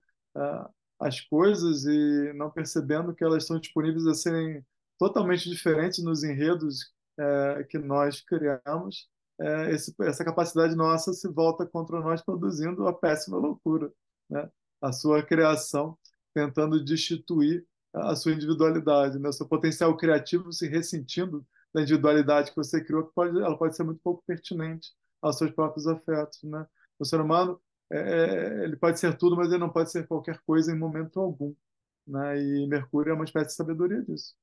as coisas e não percebendo que elas estão disponíveis a serem totalmente diferentes nos enredos é, que nós criamos, é, esse, essa capacidade nossa se volta contra nós, produzindo a péssima loucura, né? a sua criação, tentando destituir a sua individualidade, né? o seu potencial criativo se ressentindo da individualidade que você criou, que pode, ela pode ser muito pouco pertinente aos seus próprios afetos. Né? O ser humano é, é, ele pode ser tudo, mas ele não pode ser qualquer coisa em momento algum. Né? E Mercúrio é uma espécie de sabedoria disso.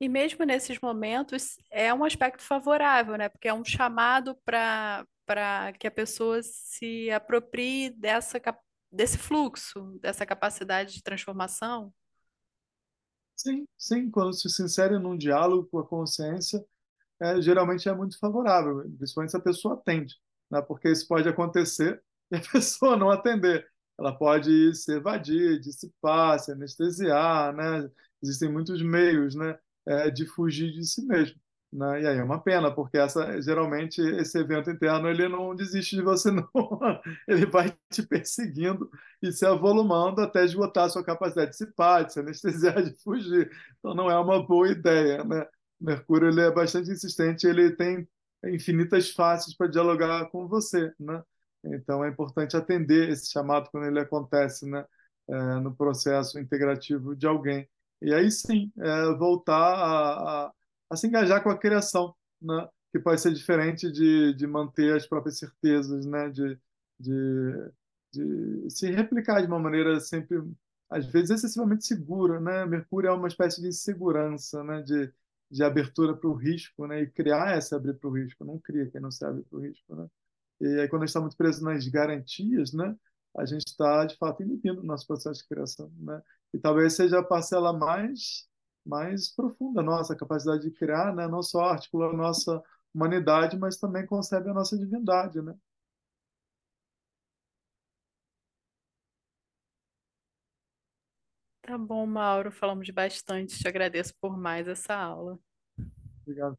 E mesmo nesses momentos é um aspecto favorável, né? Porque é um chamado para para que a pessoa se aproprie dessa, desse fluxo, dessa capacidade de transformação. Sim, sim. Quando se insere num diálogo com a consciência, é, geralmente é muito favorável, principalmente se a pessoa atende, né? porque isso pode acontecer e a pessoa não atender. Ela pode se evadir, dissipar, se anestesiar, né? Existem muitos meios né? É, de fugir de si mesmo. Né? E aí é uma pena, porque essa, geralmente esse evento interno ele não desiste de você, não. Ele vai te perseguindo e se avolumando até esgotar a sua capacidade de dissipar, de se anestesiar, de fugir. Então não é uma boa ideia, né? Mercúrio ele é bastante insistente, ele tem infinitas faces para dialogar com você, né? Então é importante atender esse chamado quando ele acontece, né? É, no processo integrativo de alguém. E aí sim, é, voltar a, a, a, se engajar com a criação, né? Que pode ser diferente de, de manter as próprias certezas, né? De, de, de se replicar de uma maneira sempre, às vezes, excessivamente segura, né? Mercúrio é uma espécie de insegurança, né? De, de abertura para o risco, né? E criar essa abrir para o risco, não cria quem não se abre para o risco, né? E aí quando a gente está muito preso nas garantias, né? A gente está de fato inibindo o nosso processo de criação, né? E talvez seja a parcela mais mais profunda nossa capacidade de criar, né? Não só articula a nossa humanidade, mas também concebe a nossa divindade, né? Tá bom, Mauro, falamos bastante. Te agradeço por mais essa aula. Obrigado.